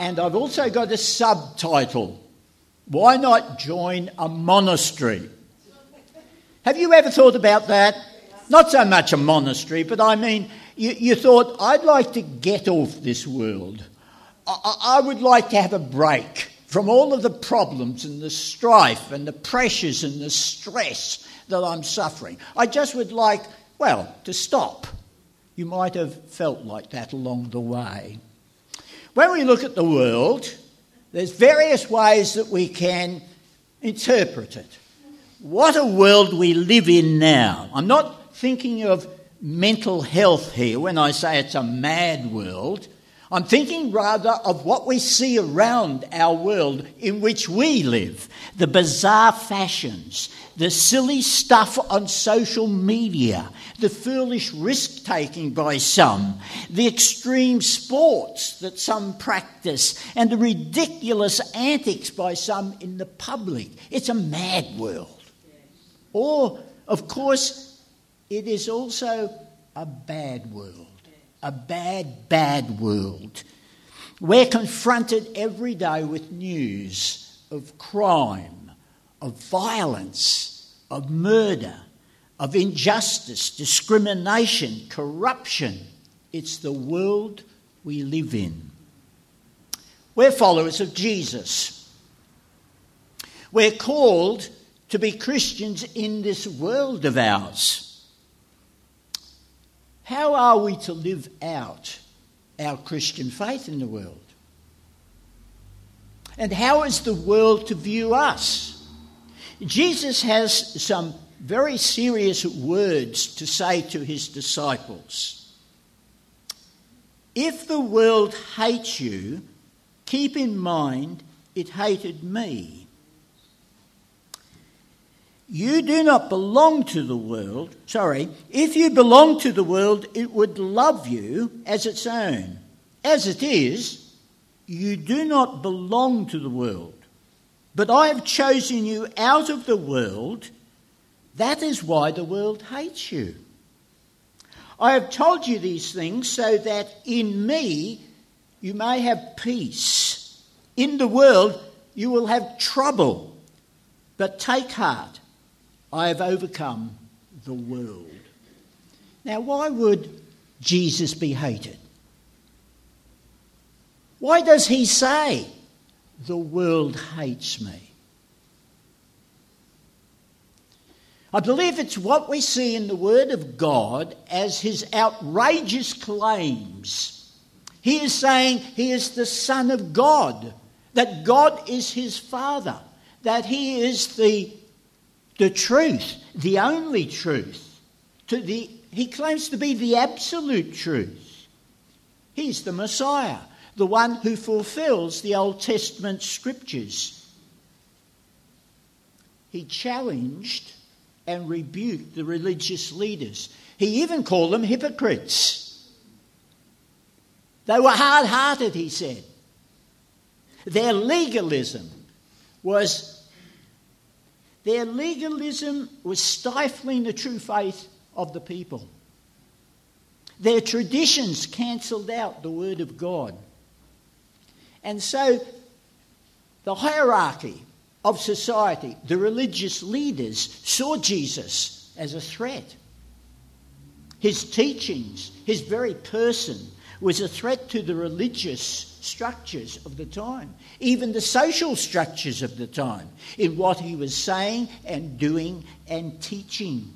And I've also got a subtitle Why Not Join a Monastery? Have you ever thought about that? Not so much a monastery, but I mean, you, you thought, I'd like to get off this world. I, I would like to have a break from all of the problems and the strife and the pressures and the stress that I'm suffering. I just would like, well, to stop. You might have felt like that along the way. When we look at the world, there's various ways that we can interpret it. What a world we live in now. I'm not thinking of mental health here when I say it's a mad world. I'm thinking rather of what we see around our world in which we live the bizarre fashions, the silly stuff on social media, the foolish risk taking by some, the extreme sports that some practice, and the ridiculous antics by some in the public. It's a mad world. Or, of course, it is also a bad world a bad, bad world. We're confronted every day with news of crime, of violence, of murder, of injustice, discrimination, corruption. It's the world we live in. We're followers of Jesus. We're called to be Christians in this world of ours. How are we to live out our Christian faith in the world? And how is the world to view us? Jesus has some very serious words to say to his disciples. If the world hates you, keep in mind it hated me you do not belong to the world. Sorry, if you belong to the world, it would love you as its own. As it is, you do not belong to the world. But I have chosen you out of the world. That is why the world hates you. I have told you these things so that in me you may have peace. In the world you will have trouble. But take heart. I have overcome the world. Now, why would Jesus be hated? Why does he say, The world hates me? I believe it's what we see in the Word of God as his outrageous claims. He is saying he is the Son of God, that God is his Father, that he is the the truth, the only truth. To the, he claims to be the absolute truth. He's the Messiah, the one who fulfills the Old Testament scriptures. He challenged and rebuked the religious leaders. He even called them hypocrites. They were hard hearted, he said. Their legalism was their legalism was stifling the true faith of the people. Their traditions cancelled out the Word of God. And so the hierarchy of society, the religious leaders, saw Jesus as a threat. His teachings, his very person, was a threat to the religious structures of the time, even the social structures of the time, in what he was saying and doing and teaching.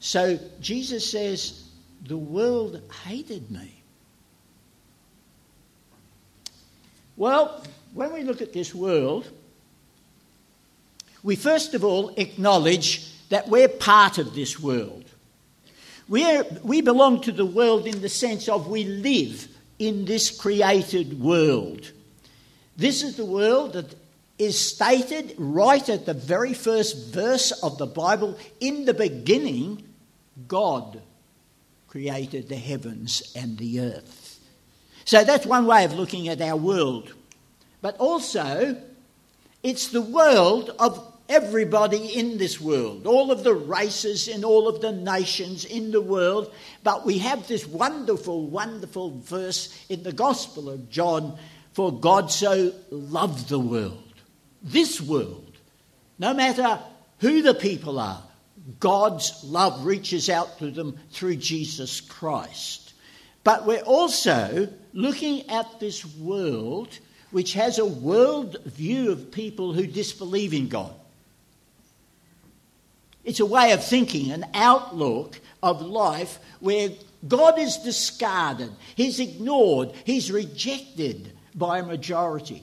So Jesus says, The world hated me. Well, when we look at this world, we first of all acknowledge that we're part of this world. We're, we belong to the world in the sense of we live in this created world. This is the world that is stated right at the very first verse of the Bible. In the beginning, God created the heavens and the earth. So that's one way of looking at our world. But also, it's the world of everybody in this world, all of the races and all of the nations in the world. But we have this wonderful, wonderful verse in the Gospel of John for God so loved the world, this world, no matter who the people are, God's love reaches out to them through Jesus Christ. But we're also looking at this world which has a world view of people who disbelieve in God. It's a way of thinking, an outlook of life where God is discarded, He's ignored, He's rejected by a majority.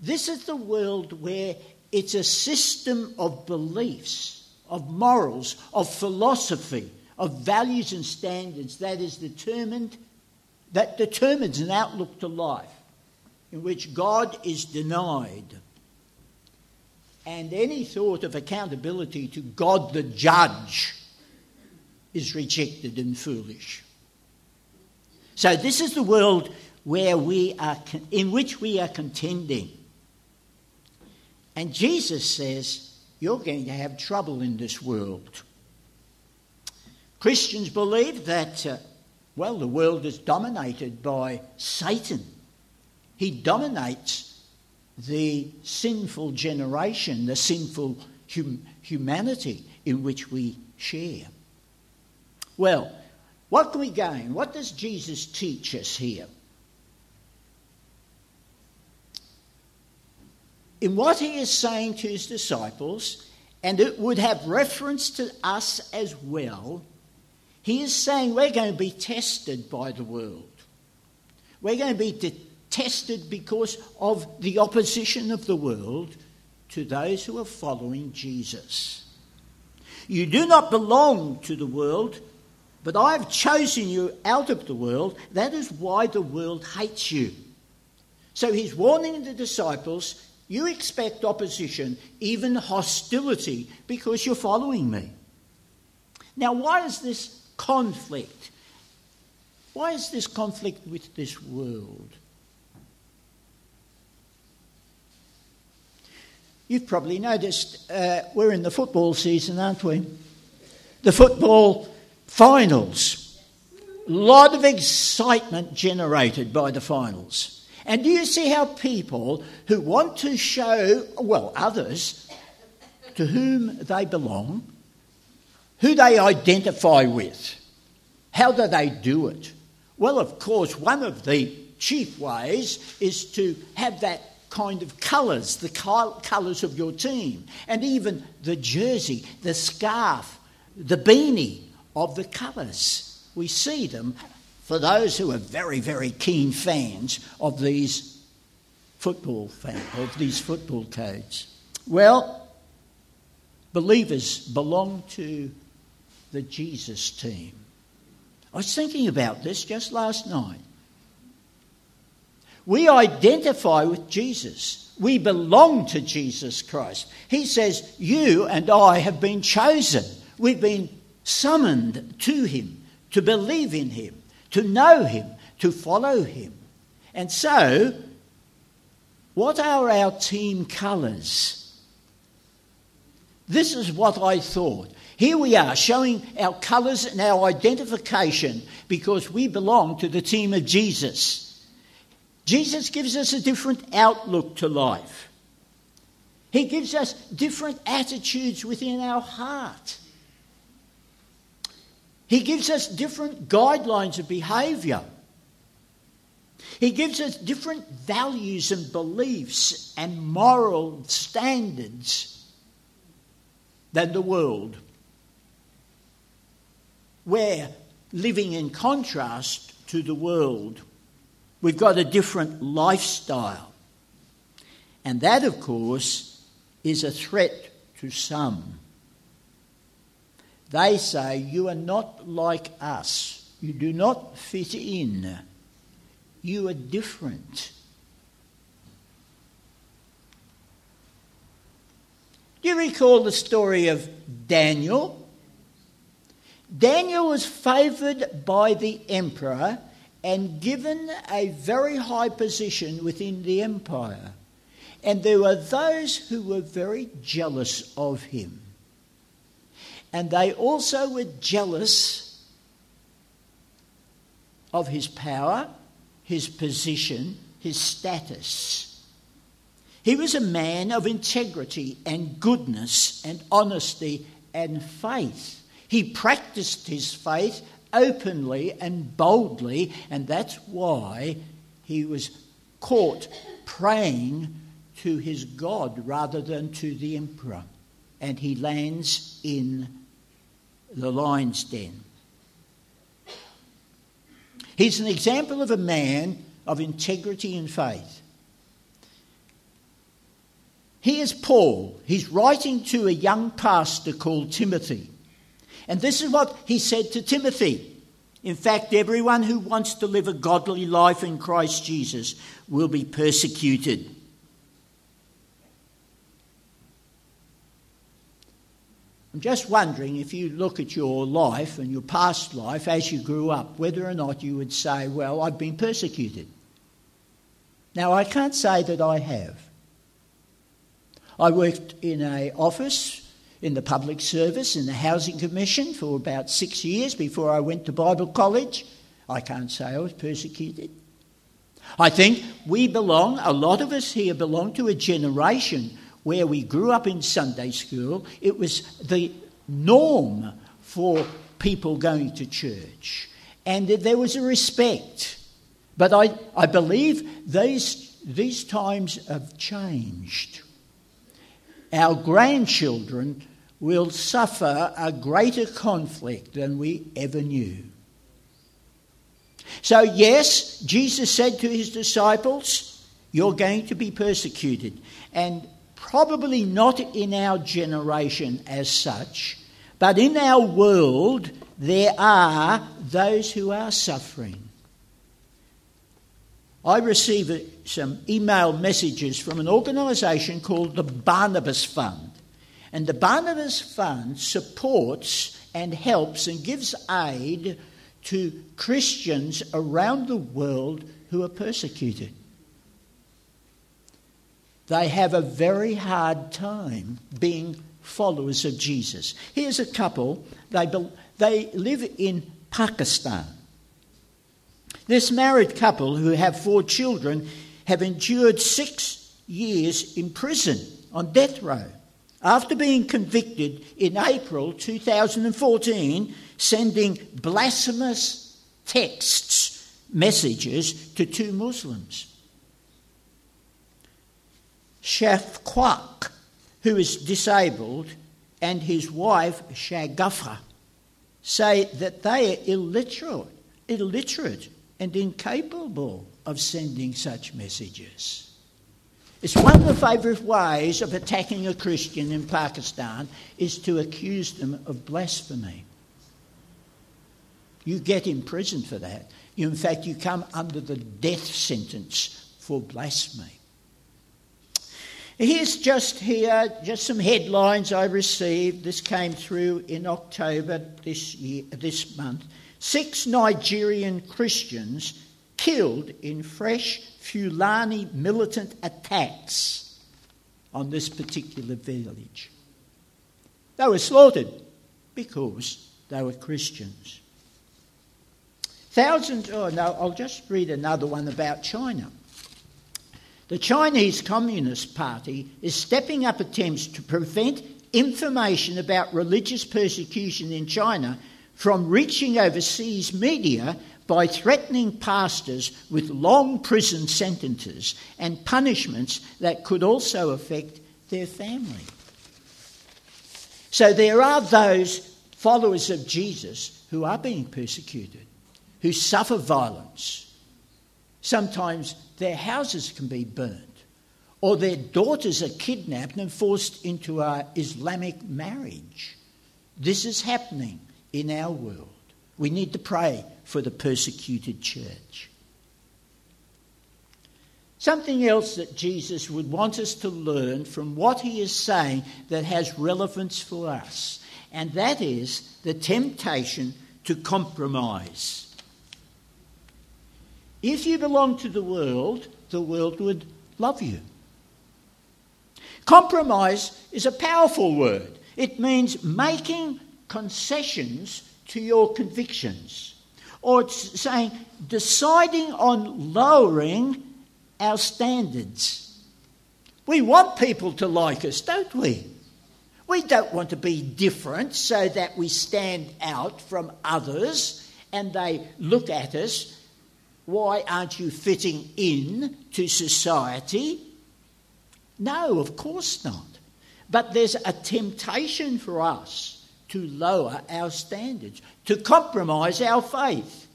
This is the world where it's a system of beliefs, of morals, of philosophy, of values and standards that is determined, that determines an outlook to life in which God is denied. And any thought of accountability to God the judge is rejected and foolish. So this is the world where we are in which we are contending. And Jesus says, you're going to have trouble in this world. Christians believe that uh, well, the world is dominated by Satan. He dominates the sinful generation, the sinful hum- humanity in which we share. Well, what can we gain? What does Jesus teach us here? In what he is saying to his disciples, and it would have reference to us as well, he is saying we're going to be tested by the world. We're going to be de- tested because of the opposition of the world to those who are following Jesus. You do not belong to the world, but I have chosen you out of the world. That is why the world hates you. So he's warning the disciples you expect opposition, even hostility, because you're following me. Now, why is this conflict? Why is this conflict with this world? You've probably noticed uh, we're in the football season, aren't we? The football finals. A lot of excitement generated by the finals. And do you see how people who want to show, well, others, to whom they belong, who they identify with, how do they do it? Well, of course, one of the chief ways is to have that kind of colours, the colours of your team, and even the jersey, the scarf, the beanie of the colours. We see them for those who are very, very keen fans of these football fan, of these football codes. Well, believers belong to the Jesus team. I was thinking about this just last night. We identify with Jesus. We belong to Jesus Christ. He says, You and I have been chosen. We've been summoned to Him, to believe in Him, to know Him, to follow Him. And so, what are our team colours? This is what I thought. Here we are showing our colours and our identification because we belong to the team of Jesus. Jesus gives us a different outlook to life. He gives us different attitudes within our heart. He gives us different guidelines of behaviour. He gives us different values and beliefs and moral standards than the world. We're living in contrast to the world. We've got a different lifestyle. And that, of course, is a threat to some. They say, You are not like us. You do not fit in. You are different. Do you recall the story of Daniel? Daniel was favoured by the emperor and given a very high position within the empire. And there were those who were very jealous of him. And they also were jealous of his power, his position, his status. He was a man of integrity and goodness and honesty and faith. He practiced his faith openly and boldly, and that's why he was caught praying to his God rather than to the emperor. And he lands in the lion's den. He's an example of a man of integrity and faith. He is Paul. He's writing to a young pastor called Timothy. And this is what he said to Timothy. In fact, everyone who wants to live a godly life in Christ Jesus will be persecuted. I'm just wondering if you look at your life and your past life as you grew up, whether or not you would say, Well, I've been persecuted. Now, I can't say that I have. I worked in an office in the public service in the Housing Commission for about six years before I went to Bible college. I can't say I was persecuted. I think we belong, a lot of us here belong to a generation where we grew up in Sunday school. It was the norm for people going to church, and there was a respect. But I, I believe these, these times have changed our grandchildren will suffer a greater conflict than we ever knew. So, yes, Jesus said to his disciples, You're going to be persecuted. And probably not in our generation as such, but in our world, there are those who are suffering. I received some email messages from an organisation called the Barnabas Fund. And the Barnabas Fund supports and helps and gives aid to Christians around the world who are persecuted. They have a very hard time being followers of Jesus. Here's a couple, they, they live in Pakistan. This married couple, who have four children, have endured six years in prison on death row after being convicted in April 2014, sending blasphemous texts, messages to two Muslims. Shafqat, who is disabled, and his wife Shagafa say that they are illiterate, illiterate and incapable of sending such messages. It's one of the favourite ways of attacking a Christian in Pakistan is to accuse them of blasphemy. You get imprisoned for that. You, in fact, you come under the death sentence for blasphemy. Here's just here, just some headlines I received. This came through in October this year, this month. Six Nigerian Christians killed in fresh Fulani militant attacks on this particular village. They were slaughtered because they were Christians. Thousands, oh no, I'll just read another one about China. The Chinese Communist Party is stepping up attempts to prevent information about religious persecution in China from reaching overseas media by threatening pastors with long prison sentences and punishments that could also affect their family. So there are those followers of Jesus who are being persecuted, who suffer violence. Sometimes their houses can be burned, or their daughters are kidnapped and forced into an Islamic marriage. This is happening in our world. We need to pray for the persecuted church. Something else that Jesus would want us to learn from what he is saying that has relevance for us, and that is the temptation to compromise. If you belong to the world, the world would love you. Compromise is a powerful word. It means making concessions to your convictions. Or it's saying deciding on lowering our standards. We want people to like us, don't we? We don't want to be different so that we stand out from others and they look at us. Why aren't you fitting in to society? No, of course not. But there's a temptation for us to lower our standards, to compromise our faith.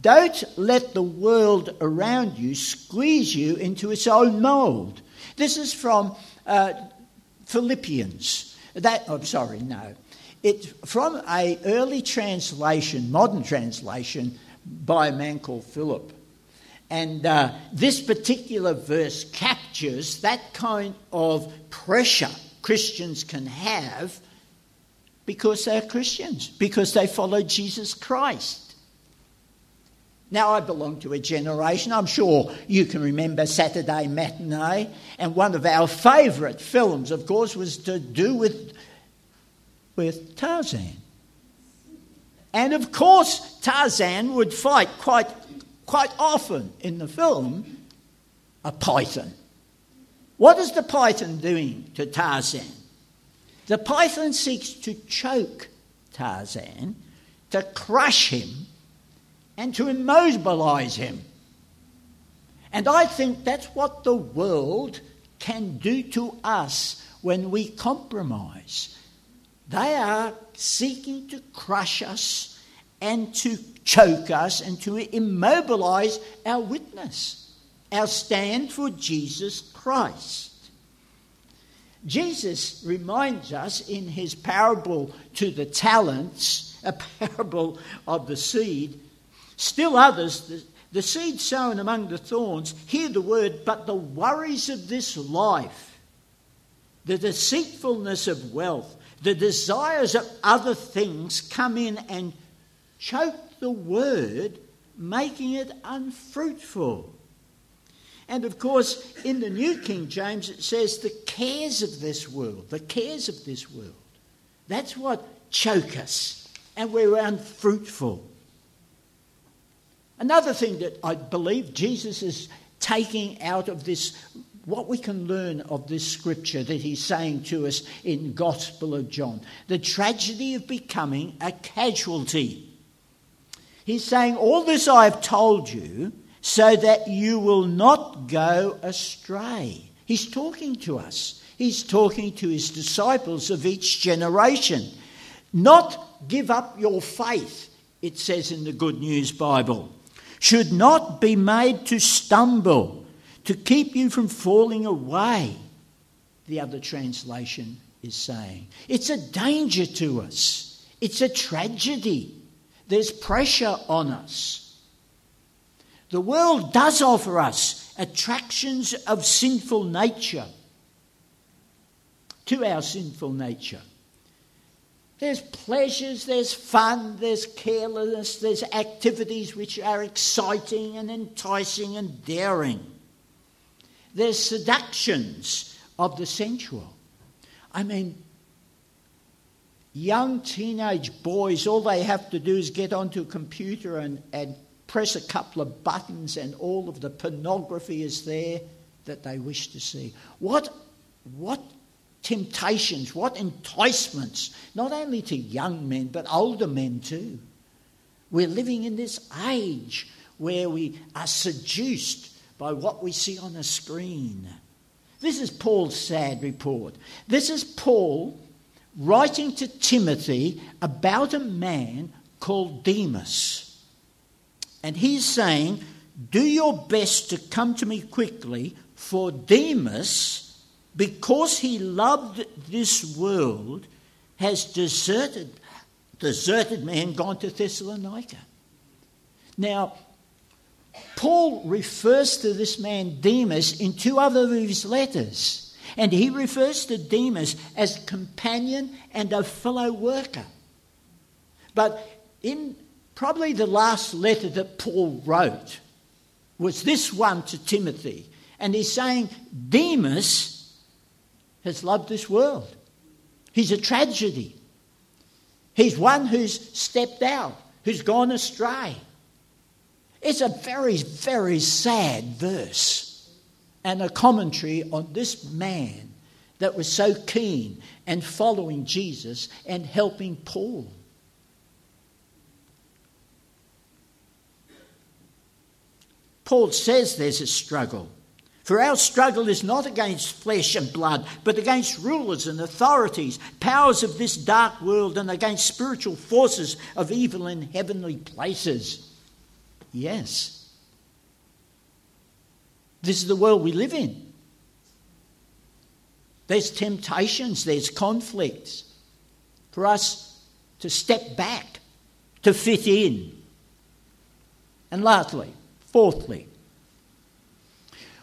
Don't let the world around you squeeze you into its own mould. This is from uh, Philippians. That I'm sorry, no. It's from a early translation, modern translation, by a man called Philip. And uh, this particular verse captures that kind of pressure Christians can have because they're Christians, because they follow Jesus Christ. Now, I belong to a generation, I'm sure you can remember Saturday Matinee, and one of our favourite films, of course, was to do with, with Tarzan. And of course, Tarzan would fight quite, quite often in the film a python. What is the python doing to Tarzan? The python seeks to choke Tarzan, to crush him and to immobilize him. And I think that's what the world can do to us when we compromise. They are seeking to crush us and to choke us and to immobilize our witness, our stand for Jesus Christ. Jesus reminds us in his parable to the talents, a parable of the seed, Still others, the, the seed sown among the thorns, hear the word, but the worries of this life, the deceitfulness of wealth, the desires of other things come in and choke the word, making it unfruitful. And of course, in the New King James, it says the cares of this world, the cares of this world. That's what choke us, and we're unfruitful. Another thing that I believe Jesus is taking out of this, what we can learn of this scripture that he's saying to us in Gospel of John, the tragedy of becoming a casualty. He's saying, All this I have told you so that you will not go astray. He's talking to us. He's talking to his disciples of each generation. Not give up your faith, it says in the Good News Bible should not be made to stumble, to keep you from falling away, the other translation is saying. It's a danger to us, it's a tragedy. There's pressure on us. The world does offer us attractions of sinful nature, to our sinful nature. There's pleasures, there's fun, there's carelessness, there's activities which are exciting and enticing and daring. There's seductions of the sensual. I mean, young teenage boys, all they have to do is get onto a computer and, and press a couple of buttons, and all of the pornography is there that they wish to see. What, what temptations, what enticements, not only to young men, but older men too. We're living in this age where we are seduced by what we see on a screen. This is Paul's sad report. This is Paul writing to Timothy about a man called Demas. And he's saying, Do your best to come to me quickly, for Demas because he loved this world, has deserted, deserted me and gone to Thessalonica. Now, Paul refers to this man Demas in two other of his letters. And he refers to Demas as companion and a fellow worker. But in probably the last letter that Paul wrote, was this one to Timothy. And he's saying, Demas has loved this world. He's a tragedy. He's one who's stepped out, who's gone astray. It's a very, very sad verse and a commentary on this man that was so keen and following Jesus and helping Paul. Paul says there's a struggle. For our struggle is not against flesh and blood, but against rulers and authorities, powers of this dark world, and against spiritual forces of evil in heavenly places. Yes. This is the world we live in. There's temptations, there's conflicts for us to step back, to fit in. And lastly, fourthly,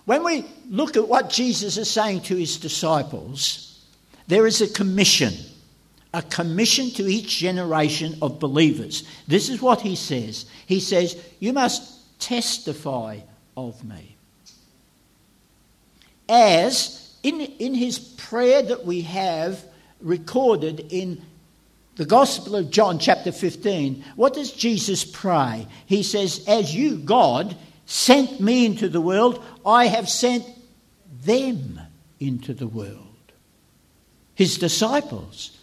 when we look at what Jesus is saying to his disciples, there is a commission, a commission to each generation of believers. This is what he says He says, You must testify of me. As in, in his prayer that we have recorded in the Gospel of John, chapter 15, what does Jesus pray? He says, As you, God, sent me into the world, I have sent them into the world. His disciples,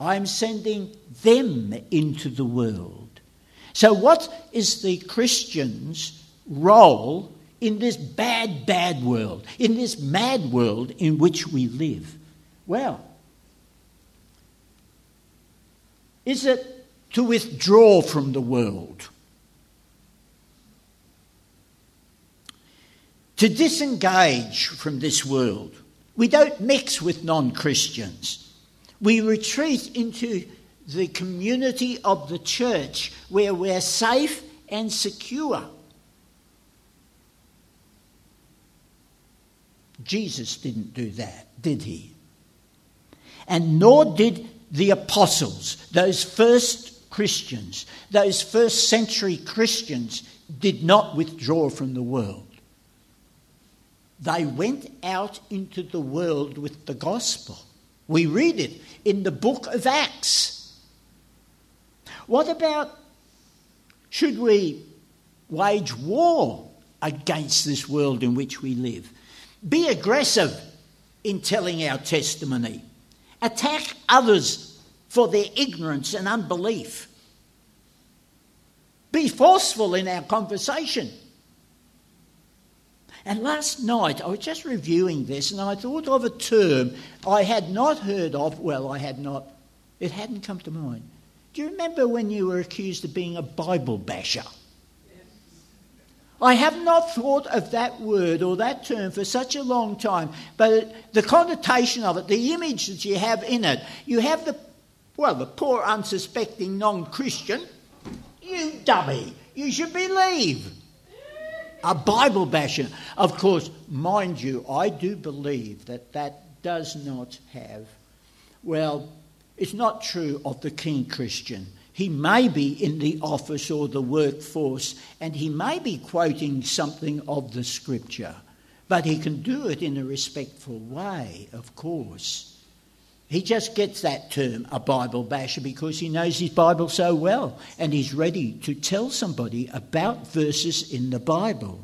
I'm sending them into the world. So, what is the Christian's role in this bad, bad world, in this mad world in which we live? Well, is it to withdraw from the world? to disengage from this world. We don't mix with non Christians. We retreat into the community of the church where we're safe and secure. Jesus didn't do that, did he? And nor did the apostles, those first Christians, those first century Christians, did not withdraw from the world. They went out into the world with the gospel. We read it in the book of Acts. What about should we wage war against this world in which we live? Be aggressive in telling our testimony. Attack others for their ignorance and unbelief. Be forceful in our conversation. And last night, I was just reviewing this and I thought of a term I had not heard of. Well, I had not, it hadn't come to mind. Do you remember when you were accused of being a Bible basher? I have not thought of that word or that term for such a long time, but the connotation of it, the image that you have in it, you have the, well, the poor unsuspecting non Christian. You dummy, you should believe a Bible basher. Of course, mind you, I do believe that that does not have, well, it's not true of the keen Christian. He may be in the office or the workforce and he may be quoting something of the scripture, but he can do it in a respectful way, of course. He just gets that term, a Bible basher, because he knows his Bible so well and he's ready to tell somebody about verses in the Bible.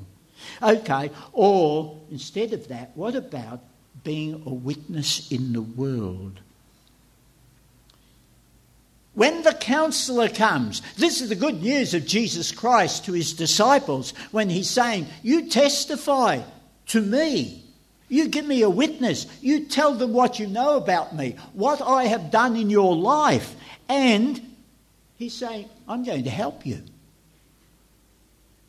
Okay, or instead of that, what about being a witness in the world? When the counselor comes, this is the good news of Jesus Christ to his disciples when he's saying, You testify to me you give me a witness. You tell them what you know about me, what I have done in your life. And he's saying, I'm going to help you.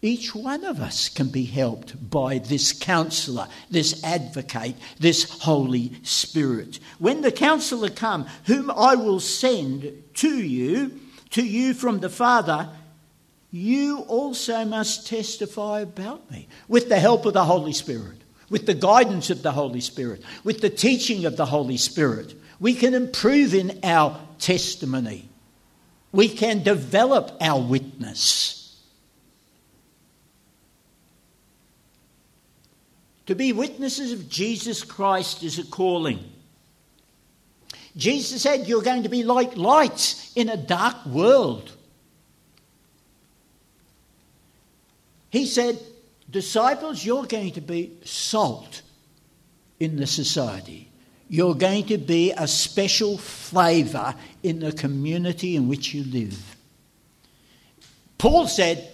Each one of us can be helped by this counselor, this advocate, this Holy Spirit. When the counselor come, whom I will send to you, to you from the Father, you also must testify about me with the help of the Holy Spirit with the guidance of the Holy Spirit, with the teaching of the Holy Spirit, we can improve in our testimony. We can develop our witness. To be witnesses of Jesus Christ is a calling. Jesus said, You're going to be like lights in a dark world. He said, Disciples, you're going to be salt in the society. You're going to be a special flavour in the community in which you live. Paul said,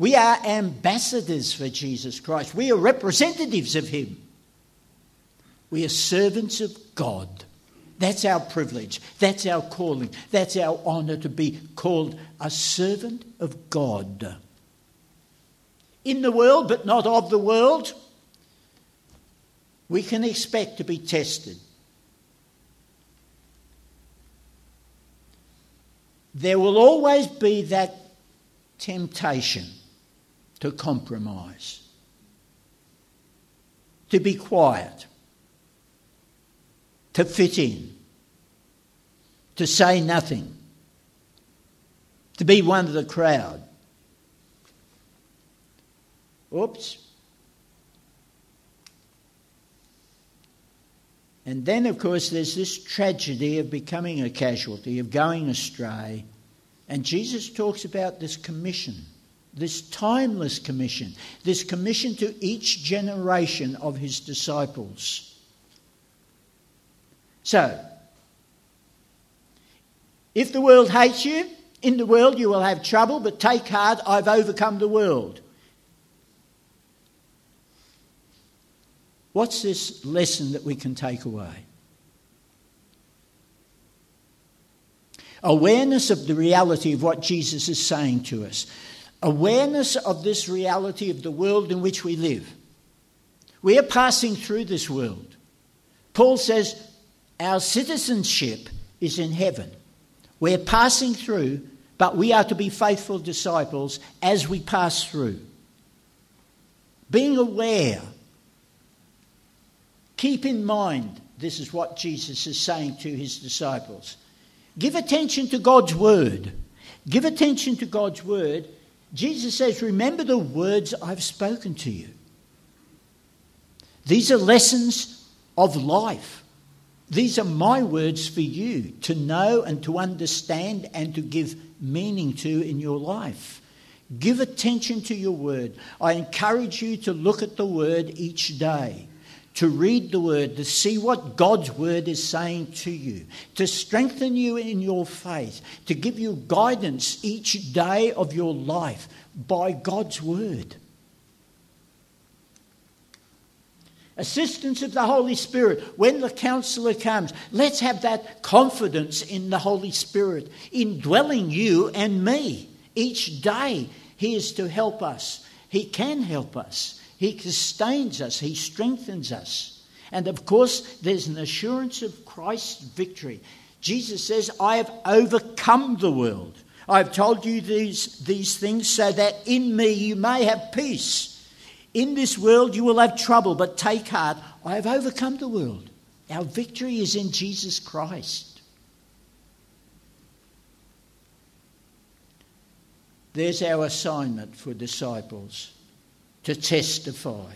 We are ambassadors for Jesus Christ. We are representatives of Him. We are servants of God. That's our privilege. That's our calling. That's our honour to be called a servant of God. In the world, but not of the world, we can expect to be tested. there will always be that temptation to compromise, to be quiet, to fit in, to say nothing, to be one of the crowd. Oops. And then, of course, there's this tragedy of becoming a casualty, of going astray. And Jesus talks about this commission, this timeless commission, this commission to each generation of his disciples. So, if the world hates you, in the world you will have trouble, but take heart, I've overcome the world. What's this lesson that we can take away? Awareness of the reality of what Jesus is saying to us. Awareness of this reality of the world in which we live. We are passing through this world. Paul says our citizenship is in heaven. We're passing through, but we are to be faithful disciples as we pass through. Being aware Keep in mind, this is what Jesus is saying to his disciples. Give attention to God's word. Give attention to God's word. Jesus says, Remember the words I've spoken to you. These are lessons of life. These are my words for you to know and to understand and to give meaning to in your life. Give attention to your word. I encourage you to look at the word each day to read the word, to see what God's word is saying to you, to strengthen you in your faith, to give you guidance each day of your life by God's word. Assistance of the Holy Spirit. When the counselor comes, let's have that confidence in the Holy Spirit indwelling you and me. Each day, He is to help us. He can help us. He sustains us, He strengthens us. And of course, there's an assurance of Christ's victory. Jesus says, I have overcome the world. I've told you these, these things so that in me you may have peace. In this world you will have trouble, but take heart, I have overcome the world. Our victory is in Jesus Christ. There's our assignment for disciples to testify.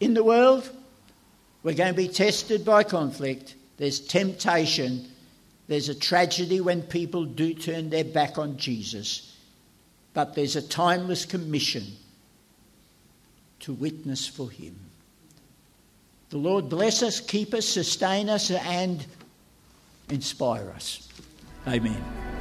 In the world, we're going to be tested by conflict. There's temptation. There's a tragedy when people do turn their back on Jesus. But there's a timeless commission to witness for him. The Lord bless us, keep us, sustain us, and inspire us. Amen.